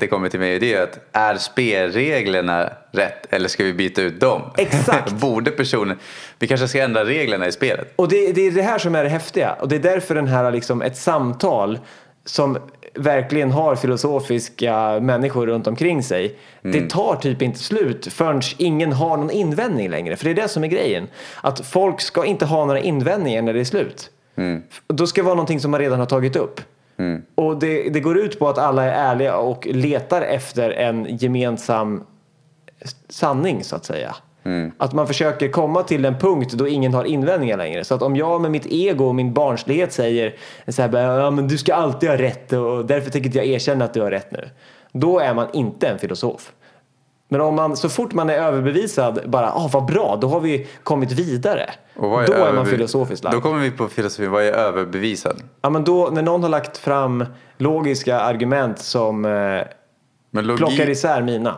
kommer till mig. Det är att är spelreglerna rätt eller ska vi byta ut dem? Exakt. Borde personen, vi kanske ska ändra reglerna i spelet. Och det, det är det här som är det häftiga. Och det är därför den här liksom ett samtal som verkligen har filosofiska människor runt omkring sig. Det tar typ inte slut förrän ingen har någon invändning längre. För det är det som är grejen. Att folk ska inte ha några invändningar när det är slut. Då ska det vara någonting som man redan har tagit upp. Och det, det går ut på att alla är ärliga och letar efter en gemensam sanning så att säga. Att man försöker komma till en punkt då ingen har invändningar längre. Så att om jag med mitt ego och min barnslighet säger så här, ja, men du ska alltid ha rätt och därför tänker jag erkänna att du har rätt nu. Då är man inte en filosof. Men om man, så fort man är överbevisad, bara ah, vad bra, då har vi kommit vidare. Och vad då är man filosofiskt lagd. Då kommer vi på filosofi. Vad är överbevisad? Ja, men då, när någon har lagt fram logiska argument som eh, Men, logi- plockar isär mina.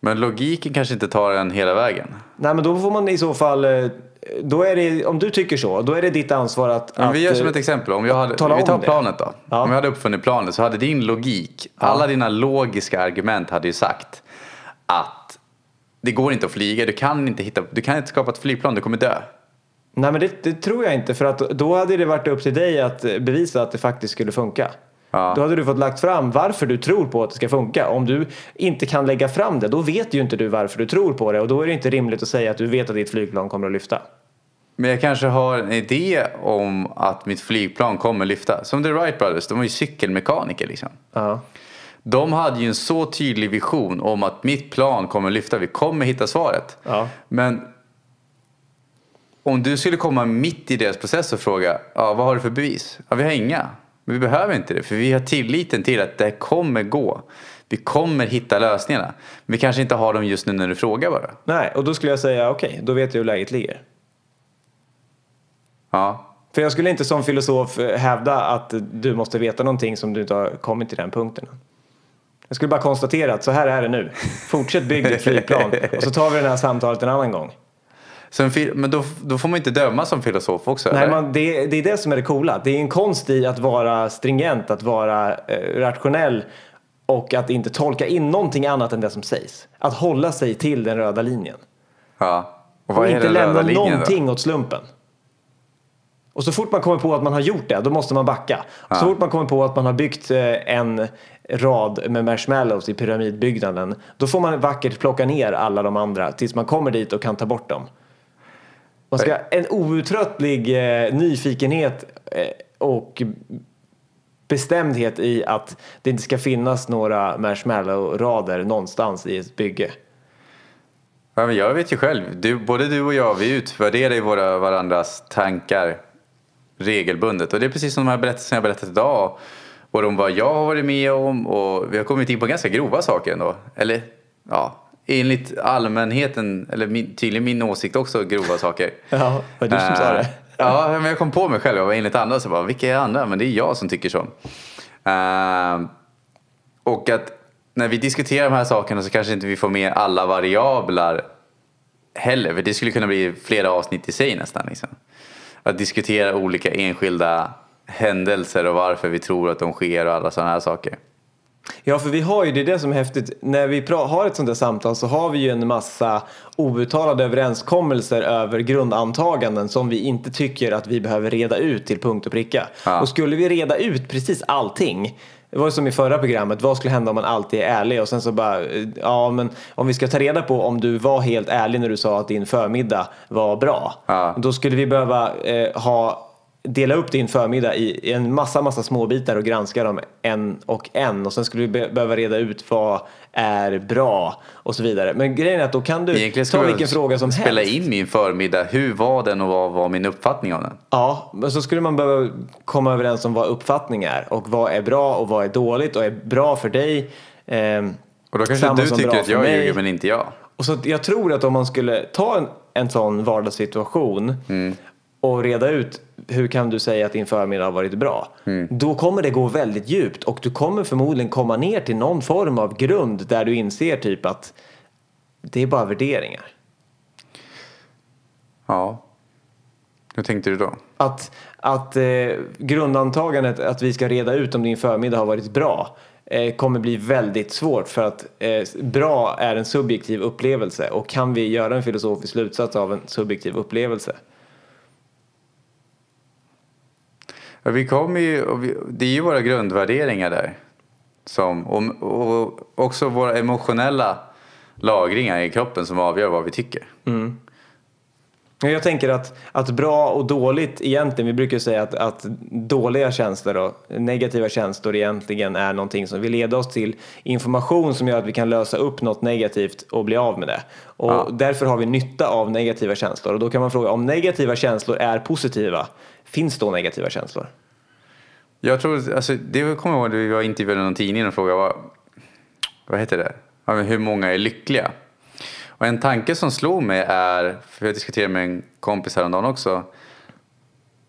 men logiken kanske inte tar en hela vägen. Nej men då får man i så fall, eh, då är det, om du tycker så, då är det ditt ansvar att... Men vi gör som eh, ett exempel. Om jag hade, vi tar planet då. Ja. Om jag hade uppfunnit planet så hade din logik, alla dina logiska argument hade ju sagt att det går inte att flyga, du kan inte, hitta, du kan inte skapa ett flygplan, du kommer dö. Nej men det, det tror jag inte för att då hade det varit upp till dig att bevisa att det faktiskt skulle funka. Ja. Då hade du fått lagt fram varför du tror på att det ska funka. Om du inte kan lägga fram det, då vet ju inte du varför du tror på det och då är det inte rimligt att säga att du vet att ditt flygplan kommer att lyfta. Men jag kanske har en idé om att mitt flygplan kommer lyfta. Som The Wright Brothers, de var ju cykelmekaniker liksom. Ja. De hade ju en så tydlig vision om att mitt plan kommer lyfta, vi kommer hitta svaret. Ja. Men om du skulle komma mitt i deras process och fråga, ja, vad har du för bevis? Ja, vi har inga. Men vi behöver inte det, för vi har tilliten till att det kommer gå. Vi kommer hitta lösningarna. Men vi kanske inte har dem just nu när du frågar bara. Nej, och då skulle jag säga okej, då vet jag hur läget ligger. Ja, För jag skulle inte som filosof hävda att du måste veta någonting som du inte har kommit till den punkten. Jag skulle bara konstatera att så här är det nu. Fortsätt bygga ditt flygplan och så tar vi det här samtalet en annan gång. Så en men då, då får man inte döma som filosof också? Nej, man, det, det är det som är det coola. Det är en konst i att vara stringent, att vara eh, rationell och att inte tolka in någonting annat än det som sägs. Att hålla sig till den röda linjen. Ja. Och Och vad är inte lämna någonting åt slumpen. Och så fort man kommer på att man har gjort det, då måste man backa. Så fort man kommer på att man har byggt eh, en rad med marshmallows i pyramidbyggnaden, då får man vackert plocka ner alla de andra tills man kommer dit och kan ta bort dem. Man ska en outtröttlig eh, nyfikenhet eh, och bestämdhet i att det inte ska finnas några marshmallow-rader någonstans i ett bygge. Ja, men jag vet ju själv, du, både du och jag, vi utvärderar ju våra varandras tankar regelbundet. Och det är precis som de här berättelserna jag berättat idag. Och om vad jag har varit med om och vi har kommit in på ganska grova saker ändå. Eller ja, enligt allmänheten, eller min, tydligen min åsikt också, grova saker. Ja, var du som sa Eh, det. Ja, men jag kom på mig själv. Jag var enligt andra så bara, vilka är andra? Men det är jag som tycker så. Eh, och att när vi diskuterar de här sakerna så kanske inte vi får med alla variabler heller. För det skulle kunna bli flera avsnitt i sig nästan. Liksom. Att diskutera olika enskilda händelser och varför vi tror att de sker och alla sådana här saker. Ja, för vi har ju, det är det som är häftigt, när vi har ett sånt där samtal så har vi ju en massa outtalade överenskommelser över grundantaganden som vi inte tycker att vi behöver reda ut till punkt och pricka. Ja. Och skulle vi reda ut precis allting, det var ju som i förra programmet, vad skulle hända om man alltid är ärlig? Och sen så bara, ja men om vi ska ta reda på om du var helt ärlig när du sa att din förmiddag var bra. Ja. Då skulle vi behöva eh, ha dela upp din förmiddag i en massa, massa småbitar och granska dem en och en. Och sen skulle vi be- behöva reda ut vad är bra och så vidare. Men grejen är att då kan du Egentligen ta vilken fråga som spela helst. in min förmiddag. Hur var den och vad var min uppfattning om den? Ja, men så skulle man behöva komma överens om vad uppfattning är och vad är bra och vad är dåligt och är bra för dig. ehm, Och då kanske du tycker att jag mig. ljuger men inte jag. Och så jag tror att om man skulle ta en, en sån vardagssituation Mm. Och reda ut hur kan du säga att din förmiddag har varit bra? Mm. Då kommer det gå väldigt djupt och du kommer förmodligen komma ner till någon form av grund där du inser typ att det är bara värderingar. Ja. Hur tänkte du då? Att, att eh, grundantagandet att vi ska reda ut om din förmiddag har varit bra eh, kommer bli väldigt svårt för att eh, bra är en subjektiv upplevelse och kan vi göra en filosofisk slutsats av en subjektiv upplevelse? Ja, vi kommer ju, och vi, det är ju våra grundvärderingar där. Som, och, och också våra emotionella lagringar i kroppen som avgör vad vi tycker. Mm. Jag tänker att, att bra och dåligt egentligen, vi brukar säga att, att dåliga känslor och negativa känslor egentligen är någonting som vill leda oss till information som gör att vi kan lösa upp något negativt och bli av med det. Och Ja. därför har vi nytta av negativa känslor. Och då kan man fråga om negativa känslor är positiva, finns då negativa känslor? Jag tror, alltså, det kommer jag ihåg, vi var intervjuade i någon tidning och frågade vad, vad heter det? Hur många är lyckliga? Och en tanke som slog mig är, för jag diskuterade med en kompis häromdagen också.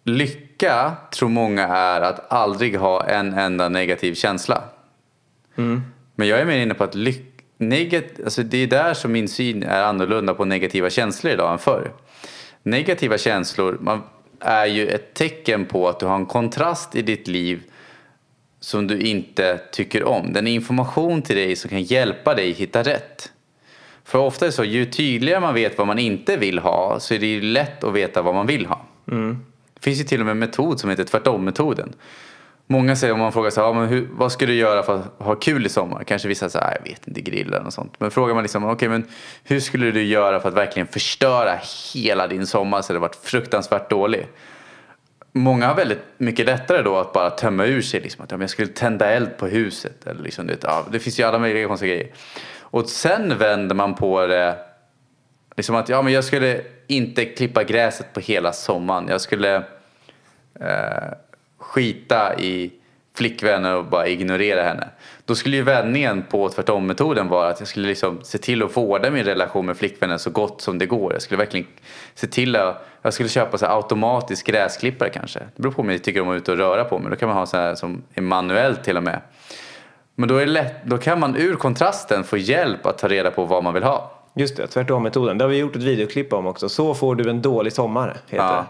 Lycka tror många är att aldrig ha en enda negativ känsla. Men jag är mer inne på att lyck, negat, alltså det är där som min syn är annorlunda på negativa känslor idag än förr. Negativa känslor man, är ju ett tecken på att du har en kontrast i ditt liv som du inte tycker om. Den är information till dig som kan hjälpa dig hitta rätt. För ofta är det så, ju tydligare man vet vad man inte vill ha så är det ju lätt att veta vad man vill ha. Det finns ju till och med en metod som heter tvärtom-metoden. Många säger om man frågar så här, ja, men hur, vad ska du göra för att ha kul i sommar? Kanske vissa säger, "Ah, jag vet inte, grilla och sånt. Men frågar man liksom, okej men hur skulle du göra för att verkligen förstöra hela din sommar så det varit fruktansvärt dålig? Många har väldigt mycket lättare då att bara tömma ur sig liksom att ja, jag skulle tända eld på huset. Eller liksom, det, ja, det finns ju alla möjliga konstiga grejer. Och sen vänder man på det Liksom att ja, men jag skulle inte klippa gräset på hela sommaren. Jag skulle eh, skita i flickvännen och bara ignorera henne. Då skulle ju vändningen på tvärtom-metoden vara att jag skulle liksom se till att vårda min relation med flickvännen så gott som det går. Jag skulle verkligen se till att jag skulle köpa så här automatisk gräsklippare kanske. Det beror på om jag tycker om att vara ute och röra på mig. Då kan man ha så här som är manuellt till och med. Men då, är lätt, då kan man ur kontrasten få hjälp att ta reda på vad man vill ha. Just det, tvärtom-metoden. Det har vi gjort ett videoklipp om också. Så får du en dålig sommar, heter Ja. det.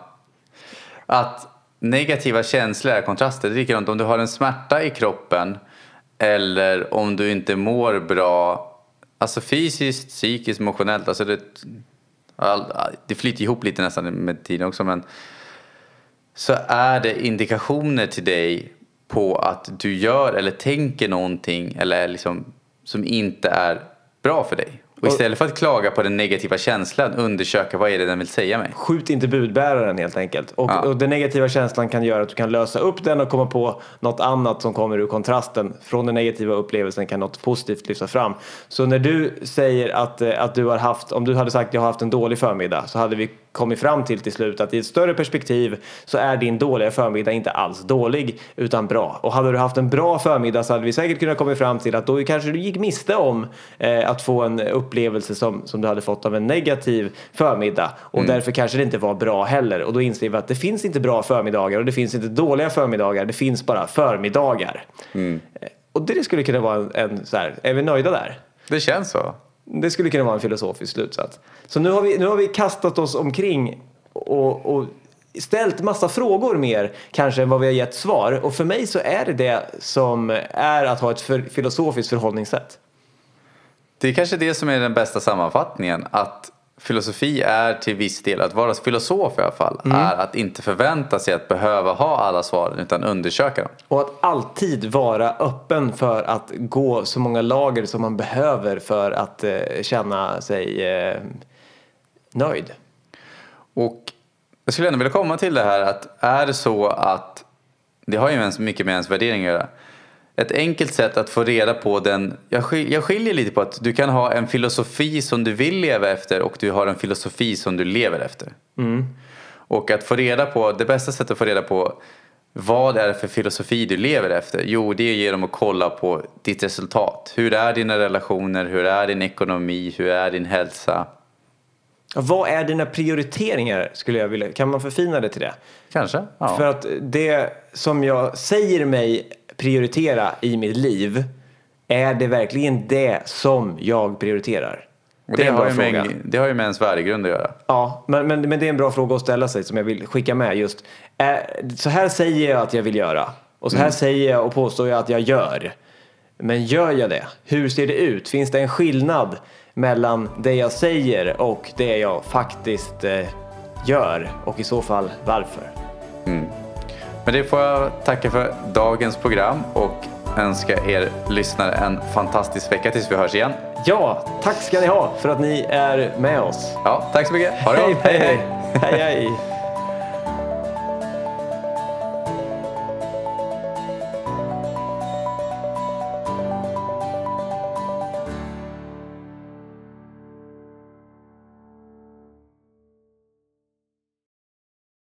Att negativa känslor är kontraster. Det är likadant om du har en smärta i kroppen eller om du inte mår bra. Alltså fysiskt, psykiskt, emotionellt. Alltså det, all, det flyter ihop lite nästan med tiden också. Men så är det indikationer till dig på att du gör eller tänker någonting eller liksom, som inte är bra för dig. Och istället för att klaga på den negativa känslan undersöka vad är det den vill säga mig. Skjut inte budbäraren helt enkelt. Och, Ja. och den negativa känslan kan göra att du kan lösa upp den och komma på något annat som kommer ur kontrasten. Från den negativa upplevelsen kan något positivt lyfta fram. Så när du säger att, eh, att du har haft, om du hade sagt jag har haft en dålig förmiddag så hade vi kommit fram till till slut att i ett större perspektiv så är din dåliga förmiddag inte alls dålig utan bra. Och hade du haft en bra förmiddag så hade vi säkert kunnat komma fram till att då kanske du gick miste om eh, att få en upplevelse som, som du hade fått av en negativ förmiddag. Och därför kanske det inte var bra heller. Och då inser vi att det finns inte bra förmiddagar och det finns inte dåliga förmiddagar. Det finns bara förmiddagar. Eh, Och det skulle kunna vara en, en så här, är vi nöjda där? Det känns så. Det skulle kunna vara en filosofisk slutsats. Så nu har vi, nu har vi kastat oss omkring och, och ställt massa frågor mer kanske än vad vi har gett svar. Och för mig så är det det som är att ha ett för, filosofiskt förhållningssätt. Det är kanske det som är den bästa sammanfattningen. Att filosofi är till viss del, att vara filosof i alla fall, är att inte förvänta sig att behöva ha alla svaren utan undersöka dem. Och att alltid vara öppen för att gå så många lager som man behöver för att eh, känna sig eh, nöjd. Och jag skulle ändå vilja komma till det här att är det så att det har ju mycket med ens värdering att göra. Ett enkelt sätt att få reda på den, jag skiljer, jag skiljer lite på att du kan ha en filosofi som du vill leva efter och du har en filosofi som du lever efter. Och att få reda på, det bästa sättet att få reda på vad är det för filosofi du lever efter? Jo, det är genom att kolla på ditt resultat. Hur är dina relationer? Hur är din ekonomi? Hur är din hälsa? Vad är dina prioriteringar skulle jag vilja, kan man förfina det till det? Kanske? Ja. För att det som jag säger mig prioritera i mitt liv, är det verkligen det som jag prioriterar? Det en har en- det har ju med ens värdegrund att göra. Ja, men, men, men det är en bra fråga att ställa sig som jag vill skicka med just. Är, så här säger jag att jag vill göra. Och så här säger jag och påstår jag att jag gör. Men gör jag det? Hur ser det ut? Finns det en skillnad mellan det jag säger och det jag faktiskt eh, gör? Och i så fall varför? Men det får jag tacka för dagens program och önska er lyssnare en fantastisk vecka tills vi hörs igen. Ja, tack ska ni ha för att ni är med oss. Ja, tack så mycket. Ha det Hej, gott. hej, hej. Hej hej!